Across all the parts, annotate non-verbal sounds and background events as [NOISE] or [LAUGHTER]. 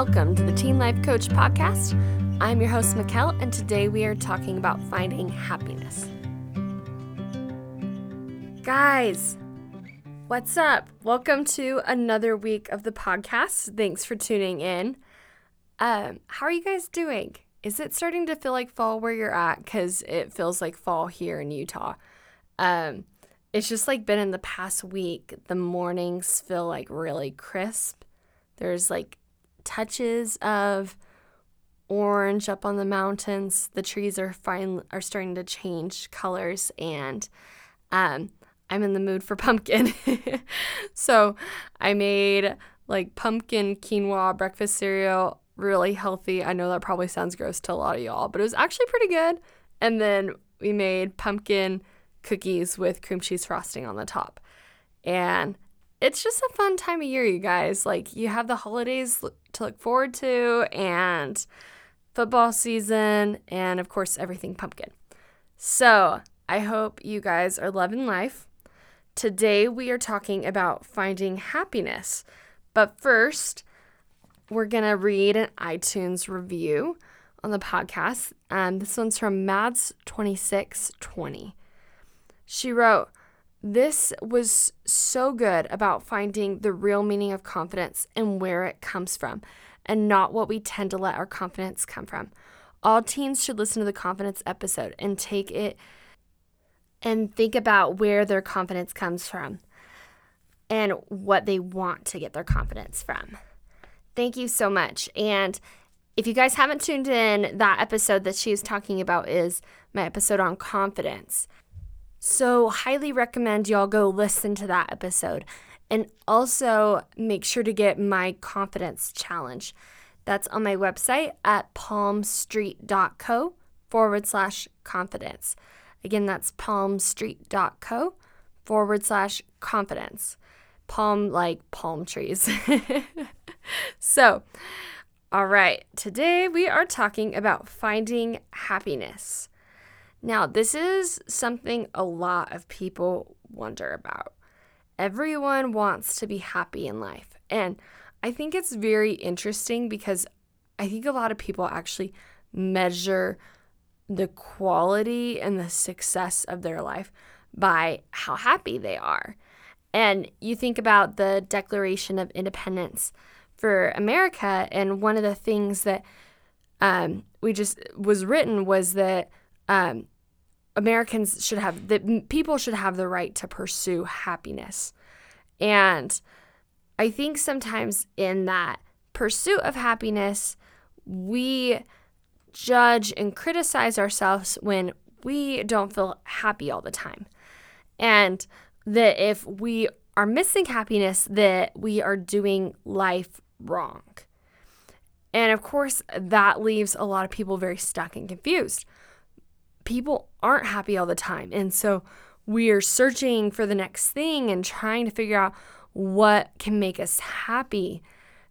welcome to the Teen Life Coach Podcast. I'm your host, Mikkel, and today we are talking about finding happiness. Guys, what's up? Welcome to another week of the podcast. Thanks for tuning in. Um, how are you guys doing? Is it starting to feel like fall where you're at? Because it feels like fall here in Utah. Um, it's just like been in the past week, the mornings feel like really crisp. There's like touches of orange up on the mountains. The trees are fine are starting to change colors and um, I'm in the mood for [LAUGHS] pumpkin. so I made like pumpkin quinoa breakfast cereal, really healthy. I know that probably sounds gross to a lot of y'all, but it was actually pretty good. And then we made pumpkin cookies with cream cheese frosting on the top. And it's just a fun time of year, you guys. Like, you have the holidays to look forward to, and football season, and of course, everything pumpkin. So, I hope you guys are loving life. Today, we are talking about finding happiness. But first, we're going to read an iTunes review on the podcast. And this one's from Mads2620. She wrote, This was so good about finding the real meaning of confidence and where it comes from, and not what we tend to let our confidence come from. All teens should listen to the confidence episode and take it and think about where their confidence comes from and what they want to get their confidence from. Thank you so much. And if you guys haven't tuned in, that episode that she is talking about is my episode on confidence. So, highly recommend y'all go listen to that episode. And also make sure to get my confidence challenge. That's on my website at palmstreet.co forward slash confidence. Again, that's palmstreet.co forward slash confidence. Palm like palm trees. [LAUGHS] so, all right, today we are talking about finding happiness. Now, this is something a lot of people wonder about. Everyone wants to be happy in life. And I think it's very interesting because I think a lot of people actually measure the quality and the success of their life by how happy they are. And you think about the Declaration of Independence for America, and one of the things that um, we just was written was that um, Americans should have that people should have the right to pursue happiness. And I think sometimes in that pursuit of happiness, we judge and criticize ourselves when we don't feel happy all the time. And that if we are missing happiness, that we are doing life wrong. And of course, that leaves a lot of people very stuck and confused people aren't happy all the time. And so we are searching for the next thing and trying to figure out what can make us happy.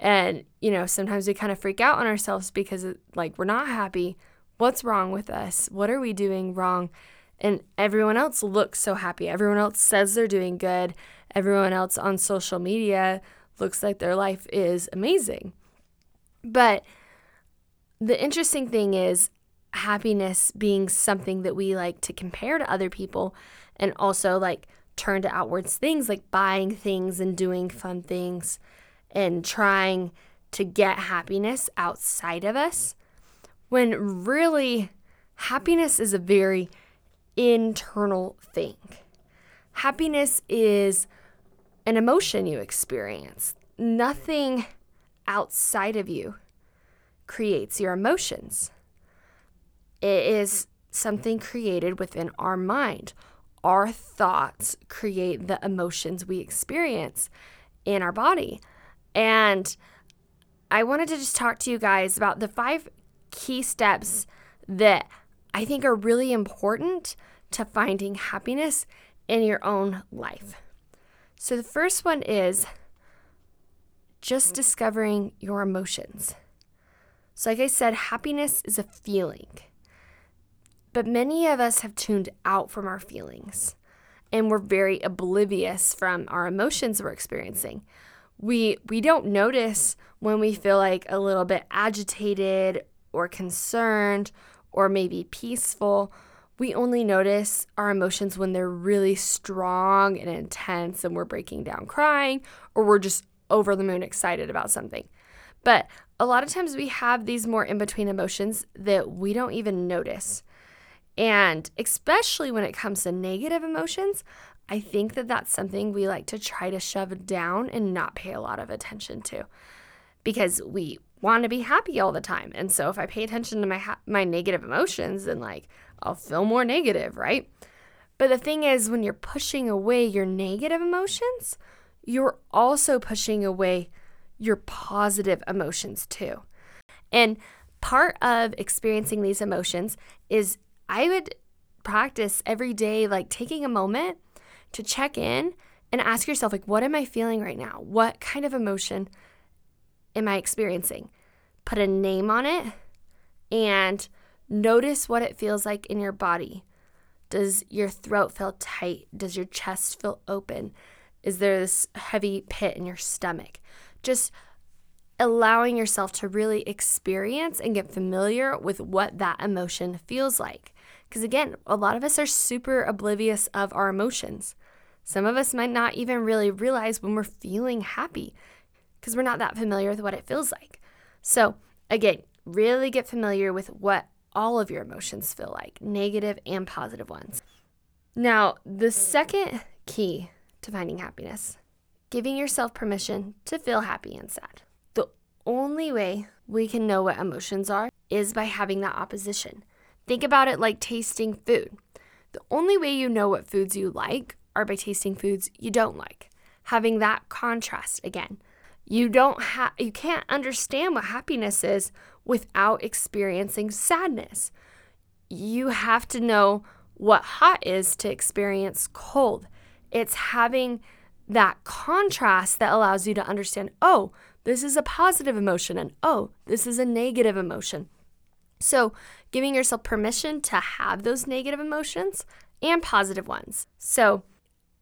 And, you know, sometimes we kind of freak out on ourselves because, like, we're not happy. What's wrong with us? What are we doing wrong? And everyone else looks so happy. Everyone else says they're doing good. Everyone else on social media looks like their life is amazing. But the interesting thing is, happiness being something that we like to compare to other people and also like turn to outwards things like buying things and doing fun things and trying to get happiness outside of us when really happiness is a very internal thing. Happiness is an emotion you experience. Nothing outside of you creates your emotions. It is something created within our mind. Our thoughts create the emotions we experience in our body. And I wanted to just talk to you guys about the five key steps that I think are really important to finding happiness in your own life. So, the first one is just discovering your emotions. So, like I said, happiness is a feeling. But many of us have tuned out from our feelings and we're very oblivious from our emotions we're experiencing. We we don't notice when we feel like a little bit agitated or concerned or maybe peaceful. We only notice our emotions when they're really strong and intense and we're breaking down crying or we're just over the moon excited about something. But a lot of times we have these more in between emotions that we don't even notice. And especially when it comes to negative emotions, I think that that's something we like to try to shove down and not pay a lot of attention to because we want to be happy all the time. And so if I pay attention to my ha- my negative emotions, then like I'll feel more negative, right? But the thing is when you're pushing away your negative emotions, you're also pushing away your positive emotions too. And part of experiencing these emotions is I would practice every day, like taking a moment to check in and ask yourself, like, what am I feeling right now? What kind of emotion am I experiencing? Put a name on it and notice what it feels like in your body. Does your throat feel tight? Does your chest feel open? Is there this heavy pit in your stomach? just allowing yourself to really experience and get familiar with what that emotion feels like. Because again, a lot of us are super oblivious of our emotions. Some of us might not even really realize when we're feeling happy because we're not that familiar with what it feels like. So, again, really get familiar with what all of your emotions feel like, negative and positive ones. Now, the second key to finding happiness giving yourself permission to feel happy and sad. The only way we can know what emotions are is by having that opposition. Think about it like tasting food. The only way you know what foods you like are by tasting foods you don't like. Having that contrast again. You don't have you can't understand what happiness is without experiencing sadness. You have to know what hot is to experience cold. It's having that contrast that allows you to understand oh, this is a positive emotion, and oh, this is a negative emotion. So, giving yourself permission to have those negative emotions and positive ones. So,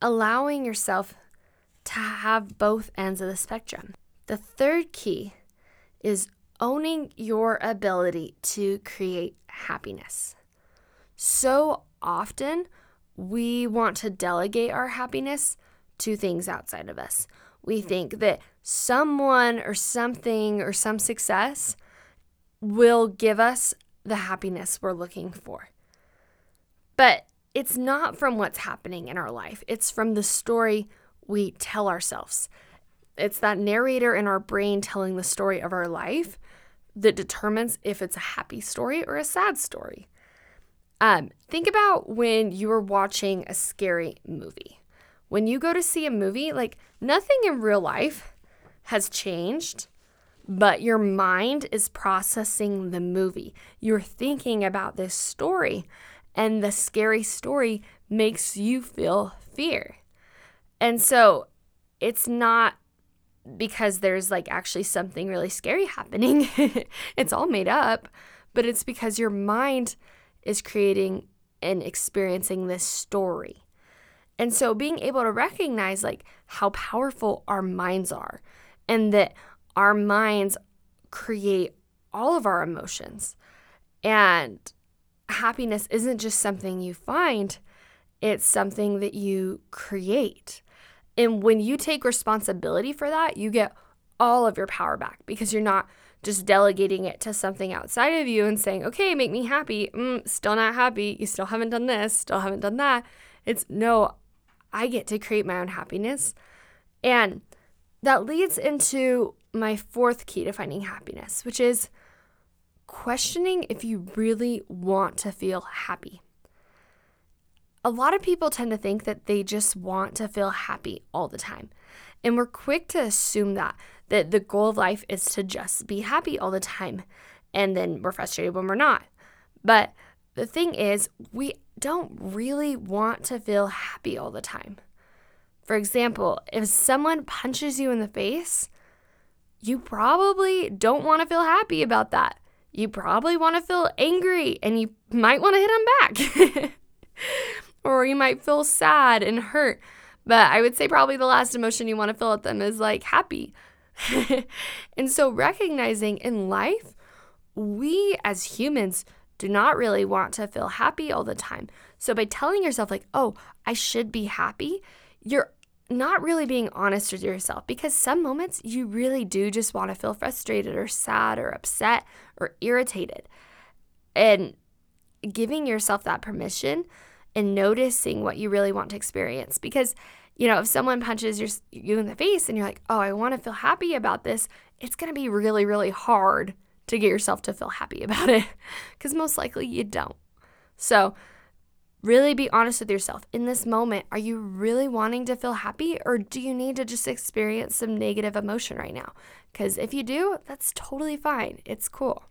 allowing yourself to have both ends of the spectrum. The third key is owning your ability to create happiness. So often, we want to delegate our happiness to things outside of us. We mm-hmm. think that someone or something or some success will give us the happiness we're looking for. But it's not from what's happening in our life, it's from the story we tell ourselves. It's that narrator in our brain telling the story of our life that determines if it's a happy story or a sad story. Um, think about when you were watching a scary movie when you go to see a movie, like nothing in real life has changed, but your mind is processing the movie. You're thinking about this story, and the scary story makes you feel fear. And so it's not because there's like actually something really scary [LAUGHS] happening, it's all made up, but it's because your mind is creating and experiencing this story. And so being able to recognize like how powerful our minds are and that our minds create all of our emotions. And happiness isn't just something you find, it's something that you create. And when you take responsibility for that, you get all of your power back because you're not just delegating it to something outside of you and saying, okay, make me happy. Mm, still not happy. You still haven't done this, still haven't done that. It's no, I get to create my own happiness. And that leads into my fourth key to finding happiness, which is questioning if you really want to feel happy. A lot of people tend to think that they just want to feel happy all the time. And we're quick to assume that that the goal of life is to just be happy all the time. And then we're frustrated when we're not. But the thing is, we don't really want to feel happy all the time. For example, if someone punches you in the face, you probably don't want to feel happy about that. You probably want to feel angry and you might want to hit them back. [LAUGHS] or you might feel sad and hurt. but I would say probably the last emotion you want to feel at them is like happy. [LAUGHS] and so recognizing in life, we as humans do not really want to feel happy all the time. So by telling yourself, like, oh, I should be happy, you're not really being honest with yourself because some moments you really do just want to feel frustrated or sad or upset or irritated. And giving yourself that permission and noticing what you really want to experience because you know, if someone punches your, you in the face and you're like, oh, I want to feel happy about this, it's going to be really, really hard to get yourself to feel happy [LAUGHS] about it because most likely you don't. So, really be honest with yourself. In this moment, are you really wanting to feel happy or do you need to just experience some negative emotion right now? Because if you do, that's totally fine. It's cool.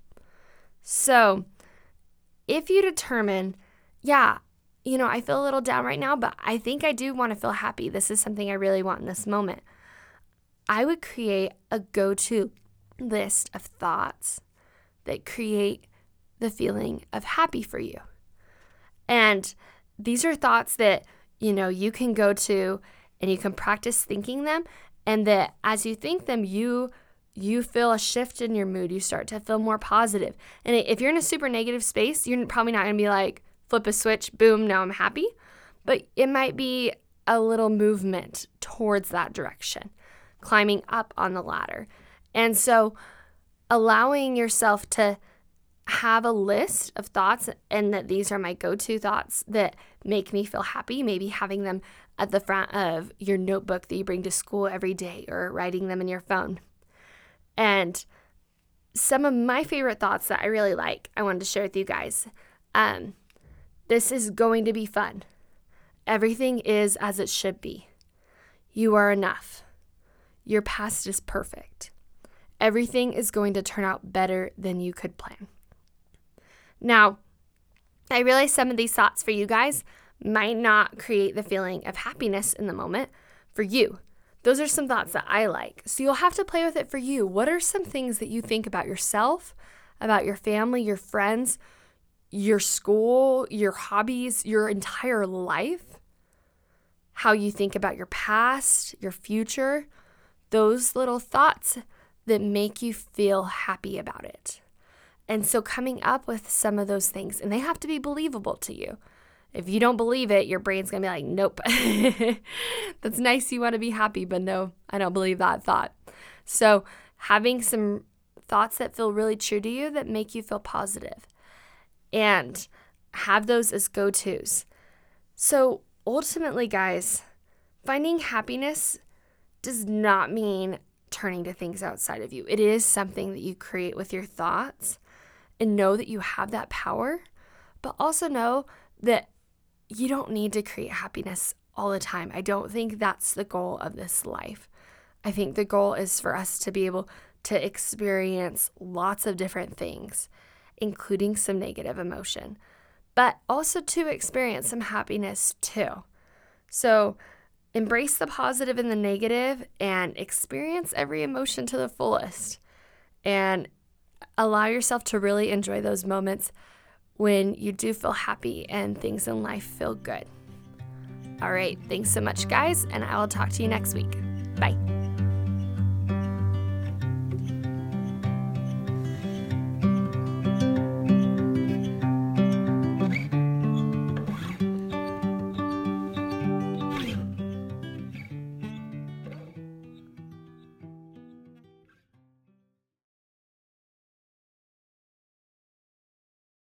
So, if you determine, yeah, you know, I feel a little down right now, but I think I do want to feel happy. This is something I really want in this moment. I would create a go to list of thoughts that create the feeling of happy for you. And these are thoughts that, you know, you can go to and you can practice thinking them and that as you think them, you you feel a shift in your mood. You start to feel more positive. And if you're in a super negative space, you're probably not going to be like flip a switch, boom, now I'm happy. But it might be a little movement towards that direction, climbing up on the ladder. And so allowing yourself to have a list of thoughts and that these are my go-to thoughts that make me feel happy. Maybe having them at the front of your notebook that you bring to school every day or writing them in your phone. And some of my favorite thoughts that i really like i wanted to share with you guys. Um, this is going to be fun. Everything is as it should be. You are enough. Your past is perfect. Everything is going to turn out better than you could plan now, I realize some of these thoughts for you guys might not create the feeling of happiness in the moment for you. Those are some thoughts that I like. So you'll have to play with it for you. What are some things that you think about yourself, about your family, your friends, your school, your hobbies, your entire life? How you think about your past, your future? Those little thoughts that make you feel happy about it. And so coming up with some of those things, and they have to be believable to you. If you don't believe it, your brain's gonna be like, nope. [LAUGHS] That's nice, you wanna be happy, but no, I don't believe that thought. So having some thoughts that feel really true to you that make you feel positive and have those as go tos. So ultimately, guys, finding happiness does not mean turning to things outside of you. It is something that you create with your thoughts and know that you have that power, but also know that you don't need to create happiness all the time. I don't think that's the goal of this life. I think the goal is for us to be able to experience lots of different things, including some negative emotion, but also to experience some happiness too. So, embrace the positive and the negative and experience every emotion to the fullest. And allow yourself to really enjoy those moments when you do feel happy and things in life feel good. All right, thanks so much, guys, and I will talk to you next week. Bye.